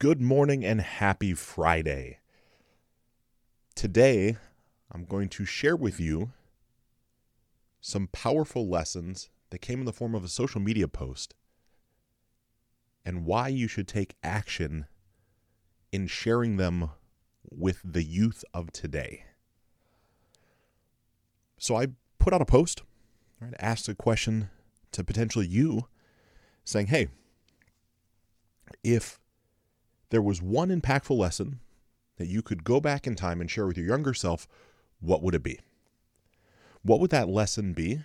Good morning and happy Friday. Today, I'm going to share with you some powerful lessons that came in the form of a social media post and why you should take action in sharing them with the youth of today. So I put out a post, right, asked a question to potentially you saying, hey, if there was one impactful lesson that you could go back in time and share with your younger self, what would it be? What would that lesson be?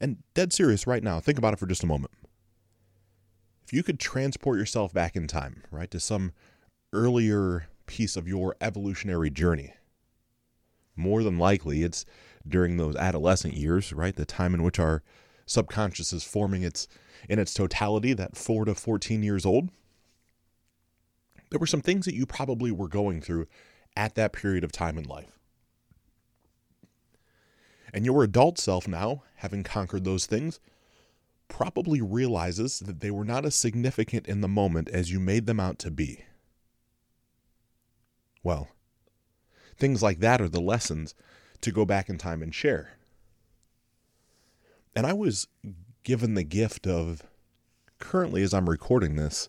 And dead serious right now, think about it for just a moment. If you could transport yourself back in time, right, to some earlier piece of your evolutionary journey, more than likely it's during those adolescent years, right, the time in which our subconscious is forming its in its totality, that 4 to 14 years old. There were some things that you probably were going through at that period of time in life. And your adult self now, having conquered those things, probably realizes that they were not as significant in the moment as you made them out to be. Well, things like that are the lessons to go back in time and share. And I was given the gift of, currently as I'm recording this,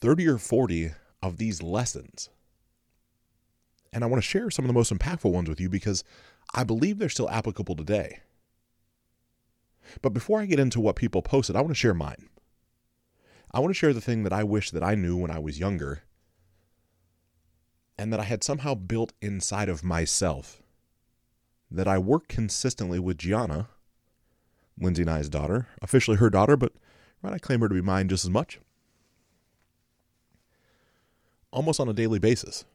30 or 40 of these lessons. And I want to share some of the most impactful ones with you because I believe they're still applicable today. But before I get into what people posted, I want to share mine. I want to share the thing that I wish that I knew when I was younger and that I had somehow built inside of myself. That I work consistently with Gianna, Lindsay and I's daughter, officially her daughter, but right, I claim her to be mine just as much. Almost on a daily basis.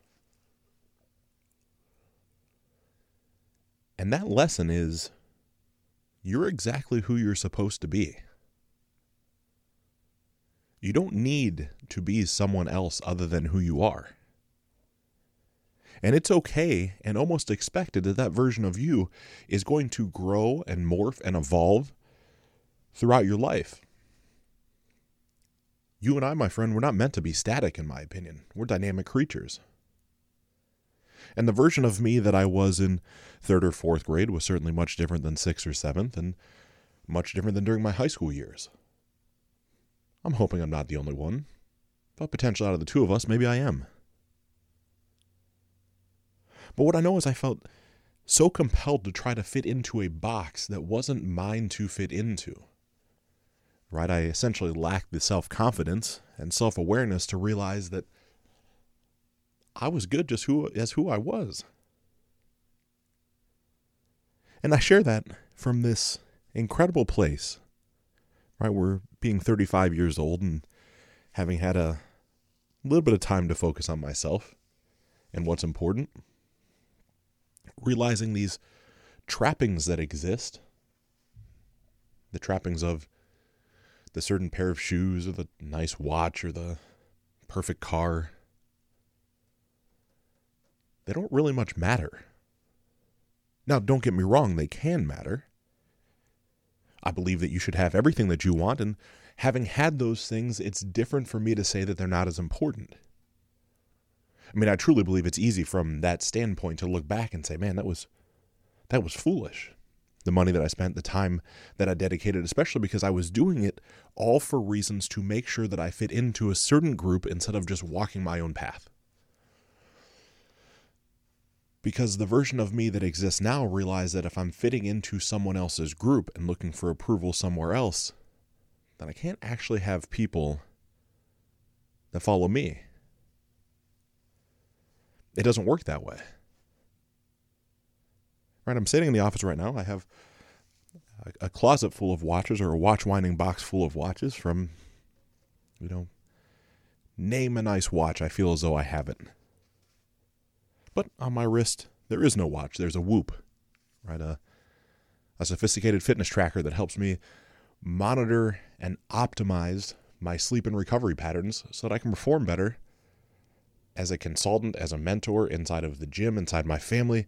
And that lesson is you're exactly who you're supposed to be. You don't need to be someone else other than who you are. And it's okay and almost expected that that version of you is going to grow and morph and evolve throughout your life. You and I, my friend, we're not meant to be static, in my opinion. We're dynamic creatures. And the version of me that I was in third or fourth grade was certainly much different than sixth or seventh, and much different than during my high school years. I'm hoping I'm not the only one, but potentially out of the two of us, maybe I am. But what I know is I felt so compelled to try to fit into a box that wasn't mine to fit into. Right? I essentially lacked the self confidence and self awareness to realize that I was good just who as who I was. And I share that from this incredible place. Right? We're being 35 years old and having had a little bit of time to focus on myself and what's important. Realizing these trappings that exist, the trappings of the certain pair of shoes or the nice watch or the perfect car they don't really much matter. Now, don't get me wrong, they can matter. I believe that you should have everything that you want, and having had those things, it's different for me to say that they're not as important. I mean, I truly believe it's easy from that standpoint to look back and say, man, that was that was foolish. The money that I spent, the time that I dedicated, especially because I was doing it all for reasons to make sure that I fit into a certain group instead of just walking my own path because the version of me that exists now realizes that if I'm fitting into someone else's group and looking for approval somewhere else, then I can't actually have people that follow me. It doesn't work that way. Right, I'm sitting in the office right now. I have a, a closet full of watches or a watch winding box full of watches from, you know, name a nice watch. I feel as though I have it. But on my wrist, there is no watch. There's a Whoop, right? A, a sophisticated fitness tracker that helps me monitor and optimize my sleep and recovery patterns so that I can perform better as a consultant, as a mentor inside of the gym, inside my family.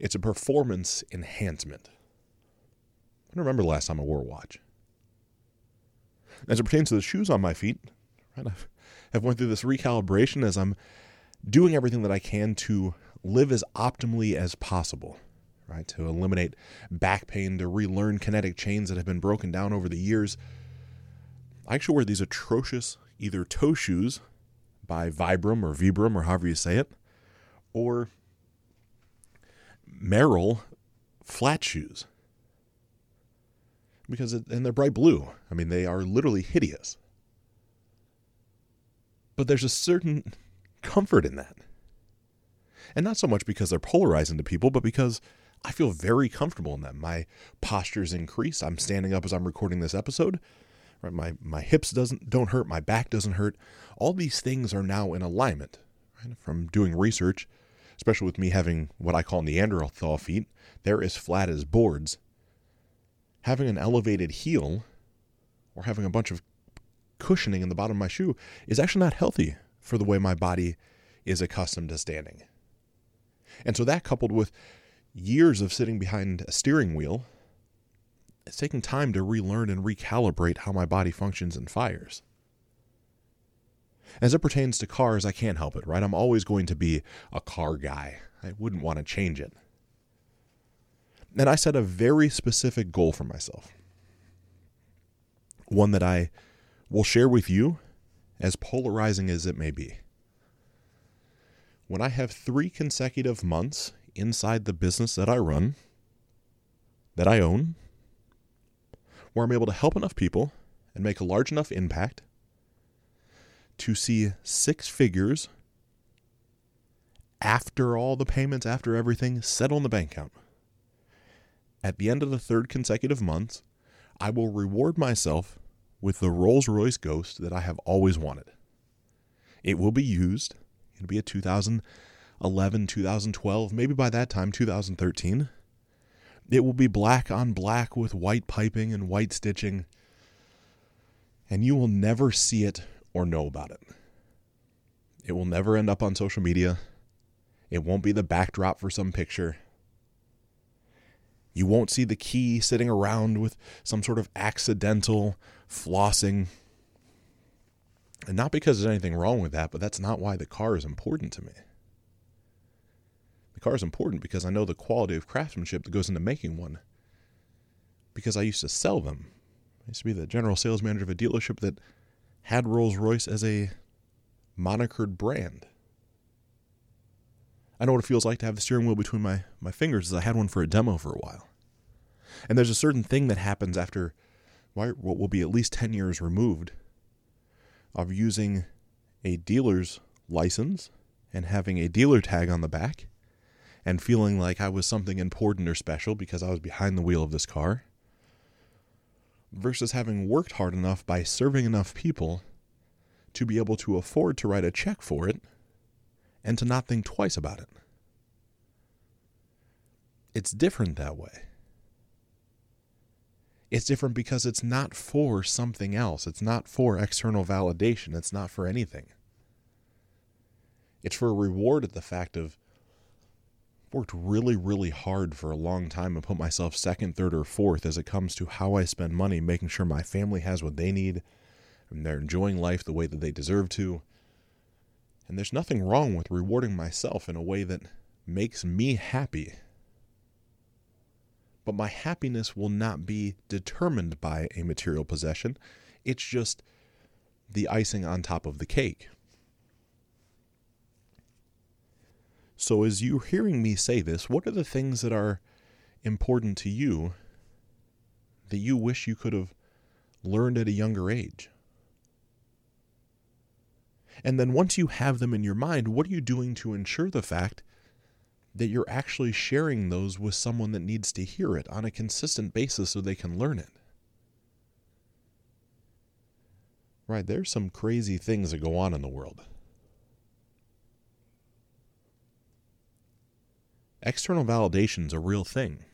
It's a performance enhancement. I don't remember the last time I wore a watch. As it pertains to the shoes on my feet, right, I've, I've went through this recalibration as I'm doing everything that I can to live as optimally as possible, right? To eliminate back pain, to relearn kinetic chains that have been broken down over the years. I actually wear these atrocious either toe shoes by Vibram or Vibram or however you say it, or Merrell flat shoes. Because it, and they're bright blue. I mean, they are literally hideous. But there's a certain comfort in that. And not so much because they're polarizing to people, but because I feel very comfortable in them. My posture's increased. I'm standing up as I'm recording this episode. Right? My my hips doesn't don't hurt, my back doesn't hurt. All these things are now in alignment. Right? From doing research, especially with me having what I call Neanderthal feet, they're as flat as boards. Having an elevated heel or having a bunch of cushioning in the bottom of my shoe is actually not healthy for the way my body is accustomed to standing. And so that coupled with years of sitting behind a steering wheel, it's taking time to relearn and recalibrate how my body functions and fires. As it pertains to cars, I can't help it, right? I'm always going to be a car guy. I wouldn't want to change it. And I set a very specific goal for myself. One that I will share with you, as polarizing as it may be. When I have three consecutive months inside the business that I run, that I own, where I'm able to help enough people and make a large enough impact to see six figures after all the payments, after everything, settle in the bank account. At the end of the third consecutive month, I will reward myself with the Rolls Royce Ghost that I have always wanted. It will be used. It'll be a 2011, 2012, maybe by that time, 2013. It will be black on black with white piping and white stitching, and you will never see it or know about it. It will never end up on social media. It won't be the backdrop for some picture. You won't see the key sitting around with some sort of accidental flossing. And not because there's anything wrong with that, but that's not why the car is important to me. The car is important because I know the quality of craftsmanship that goes into making one. Because I used to sell them. I used to be the general sales manager of a dealership that had Rolls Royce as a monikered brand. I know what it feels like to have the steering wheel between my, my fingers as I had one for a demo for a while. And there's a certain thing that happens after what will be at least 10 years removed of using a dealer's license and having a dealer tag on the back and feeling like I was something important or special because I was behind the wheel of this car versus having worked hard enough by serving enough people to be able to afford to write a check for it and to not think twice about it. It's different that way. It's different because it's not for something else. It's not for external validation. It's not for anything. It's for a reward at the fact of worked really, really hard for a long time and put myself second, third, or fourth as it comes to how I spend money, making sure my family has what they need and they're enjoying life the way that they deserve to. And there's nothing wrong with rewarding myself in a way that makes me happy but my happiness will not be determined by a material possession. It's just the icing on top of the cake. So, as you're hearing me say this, what are the things that are important to you that you wish you could have learned at a younger age? And then once you have them in your mind, what are you doing to ensure the fact that you're actually sharing those with someone that needs to hear it on a consistent basis so they can learn it. Right, there's some crazy things that go on in the world. External validation is a real thing.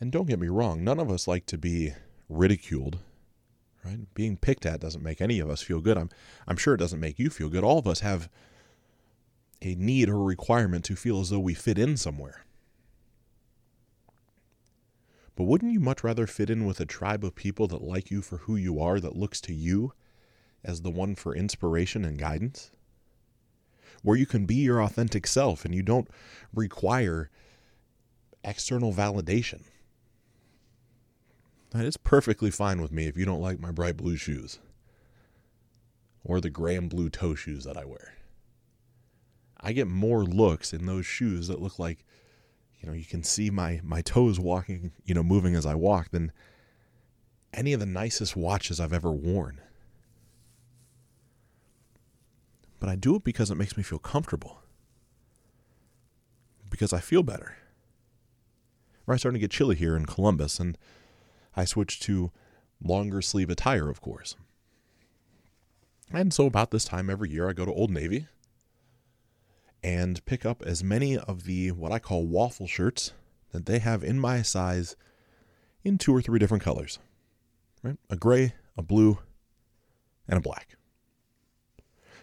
And don't get me wrong, none of us like to be ridiculed. Right? Being picked at doesn't make any of us feel good. I'm I'm sure it doesn't make you feel good. All of us have a need or requirement to feel as though we fit in somewhere. But wouldn't you much rather fit in with a tribe of people that like you for who you are, that looks to you as the one for inspiration and guidance? Where you can be your authentic self and you don't require external validation. That is perfectly fine with me if you don't like my bright blue shoes or the gray and blue toe shoes that I wear. I get more looks in those shoes that look like, you know, you can see my my toes walking, you know, moving as I walk than any of the nicest watches I've ever worn. But I do it because it makes me feel comfortable. Because I feel better. Right, starting to get chilly here in Columbus, and I switched to longer sleeve attire, of course. And so, about this time every year, I go to Old Navy and pick up as many of the what I call waffle shirts that they have in my size in two or three different colors. Right? A gray, a blue, and a black.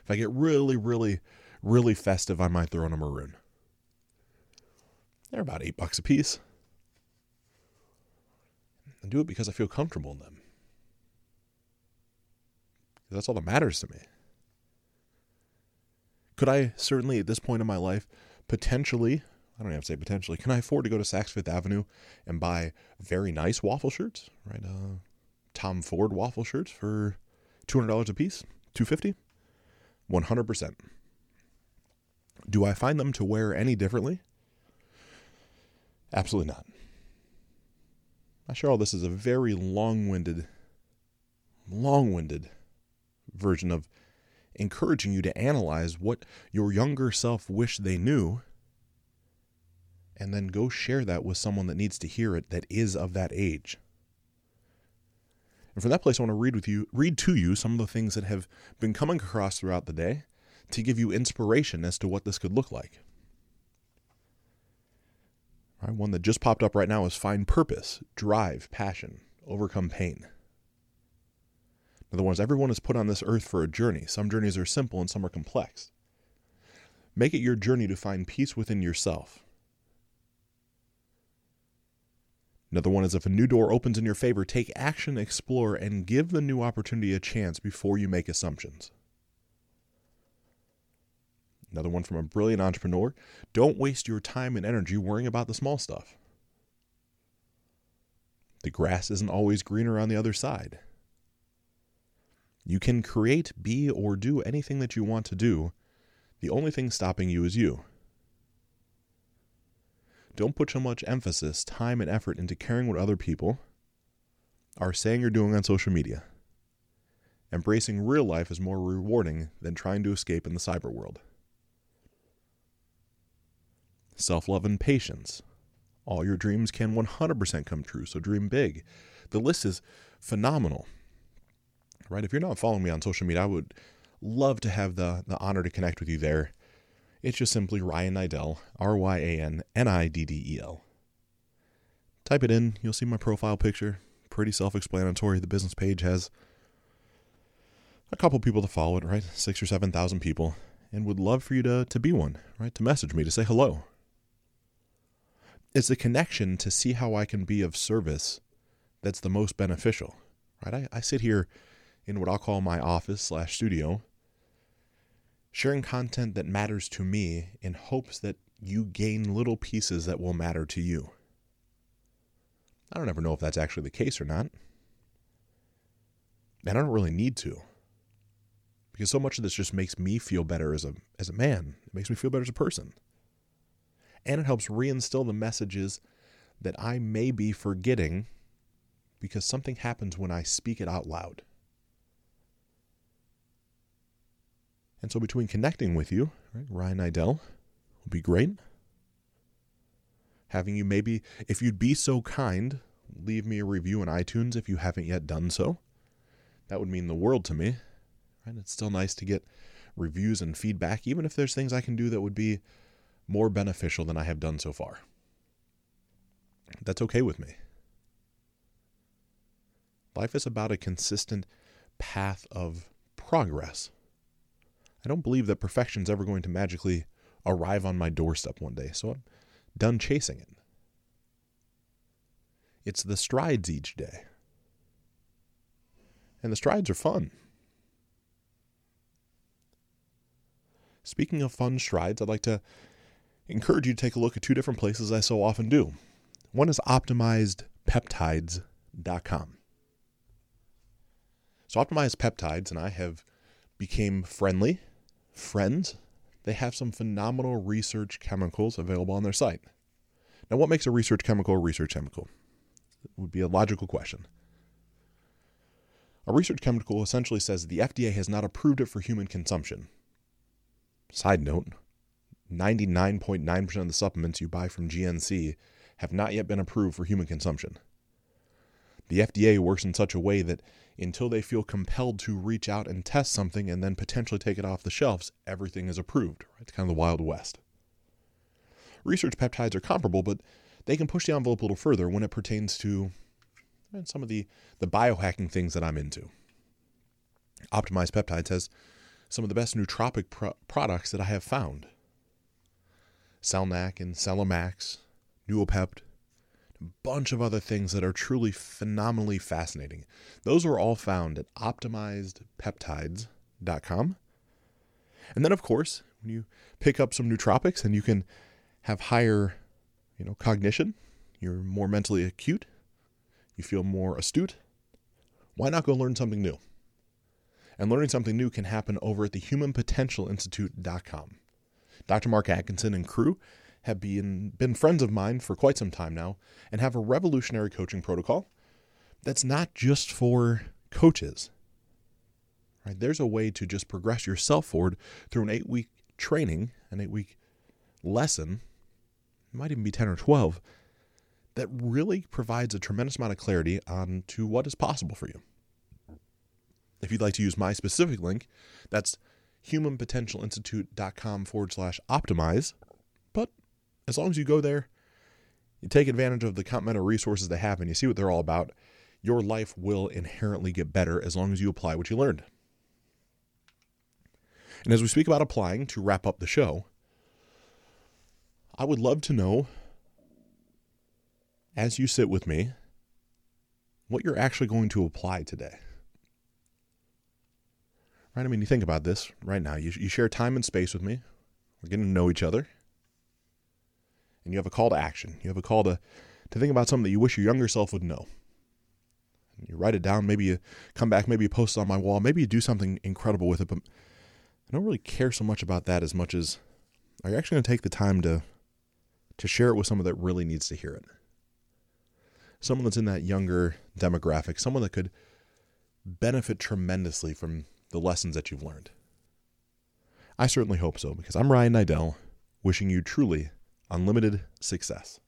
If I get really, really, really festive, I might throw in a maroon. They're about eight bucks a piece. I do it because I feel comfortable in them. That's all that matters to me. Could I certainly, at this point in my life, potentially, I don't even have to say potentially, can I afford to go to Saks Fifth Avenue and buy very nice waffle shirts, right? Uh, Tom Ford waffle shirts for $200 a piece, 250 100%. Do I find them to wear any differently? Absolutely not. I'm sure all this is a very long winded, long winded version of encouraging you to analyze what your younger self wished they knew and then go share that with someone that needs to hear it that is of that age. And from that place I want to read with you read to you some of the things that have been coming across throughout the day to give you inspiration as to what this could look like. Right, one that just popped up right now is find purpose, drive, passion, overcome pain. In other words, everyone is put on this earth for a journey. Some journeys are simple and some are complex. Make it your journey to find peace within yourself. Another one is if a new door opens in your favor, take action, explore, and give the new opportunity a chance before you make assumptions. Another one from a brilliant entrepreneur don't waste your time and energy worrying about the small stuff. The grass isn't always greener on the other side. You can create, be, or do anything that you want to do. The only thing stopping you is you. Don't put so much emphasis, time, and effort into caring what other people are saying or doing on social media. Embracing real life is more rewarding than trying to escape in the cyber world. Self love and patience. All your dreams can 100% come true, so dream big. The list is phenomenal right? If you're not following me on social media, I would love to have the, the honor to connect with you there. It's just simply Ryan Niddel, R Y A N N I D D E L. Type it in, you'll see my profile picture. Pretty self explanatory. The business page has a couple people to follow it, right? Six or 7,000 people. And would love for you to, to be one, right? To message me, to say hello. It's the connection to see how I can be of service that's the most beneficial, right? I, I sit here in what I'll call my office slash studio, sharing content that matters to me in hopes that you gain little pieces that will matter to you. I don't ever know if that's actually the case or not. And I don't really need to. Because so much of this just makes me feel better as a as a man. It makes me feel better as a person. And it helps reinstill the messages that I may be forgetting because something happens when I speak it out loud. And so between connecting with you, right, Ryan Niddel would be great. Having you maybe, if you'd be so kind, leave me a review on iTunes if you haven't yet done so. That would mean the world to me. Right? It's still nice to get reviews and feedback, even if there's things I can do that would be more beneficial than I have done so far. That's okay with me. Life is about a consistent path of progress. I don't believe that perfection's ever going to magically arrive on my doorstep one day, so I'm done chasing it. it's the strides each day. And the strides are fun. Speaking of fun strides, I'd like to encourage you to take a look at two different places I so often do. One is optimizedpeptides.com. So Optimized Peptides and I have became friendly, friends. They have some phenomenal research chemicals available on their site. Now, what makes a research chemical a research chemical? It would be a logical question. A research chemical essentially says the FDA has not approved it for human consumption. Side note 99.9% of the supplements you buy from GNC have not yet been approved for human consumption. The FDA works in such a way that until they feel compelled to reach out and test something and then potentially take it off the shelves, everything is approved. Right? It's kind of the Wild West. Research peptides are comparable, but they can push the envelope a little further when it pertains to some of the, the biohacking things that I'm into. Optimized Peptides has some of the best nootropic pro- products that I have found. Selank and Celamax, Noopept, a bunch of other things that are truly phenomenally fascinating. Those are all found at optimizedpeptides.com. And then, of course, when you pick up some nootropics and you can have higher, you know, cognition, you're more mentally acute, you feel more astute, why not go learn something new? And learning something new can happen over at the humanpotentialinstitute.com. Dr. Mark Atkinson and crew have been, been friends of mine for quite some time now and have a revolutionary coaching protocol that's not just for coaches. Right? There's a way to just progress yourself forward through an eight week training, an eight week lesson, it might even be 10 or 12, that really provides a tremendous amount of clarity on to what is possible for you. If you'd like to use my specific link, that's humanpotentialinstitute.com forward slash optimize. As long as you go there, you take advantage of the complementary resources they have and you see what they're all about, your life will inherently get better as long as you apply what you learned. And as we speak about applying to wrap up the show, I would love to know as you sit with me what you're actually going to apply today. Right? I mean, you think about this right now. You, you share time and space with me. We're getting to know each other. And you have a call to action. You have a call to, to think about something that you wish your younger self would know. You write it down. Maybe you come back. Maybe you post it on my wall. Maybe you do something incredible with it. But I don't really care so much about that as much as are you actually going to take the time to to share it with someone that really needs to hear it? Someone that's in that younger demographic, someone that could benefit tremendously from the lessons that you've learned. I certainly hope so because I'm Ryan Niddel, wishing you truly unlimited success.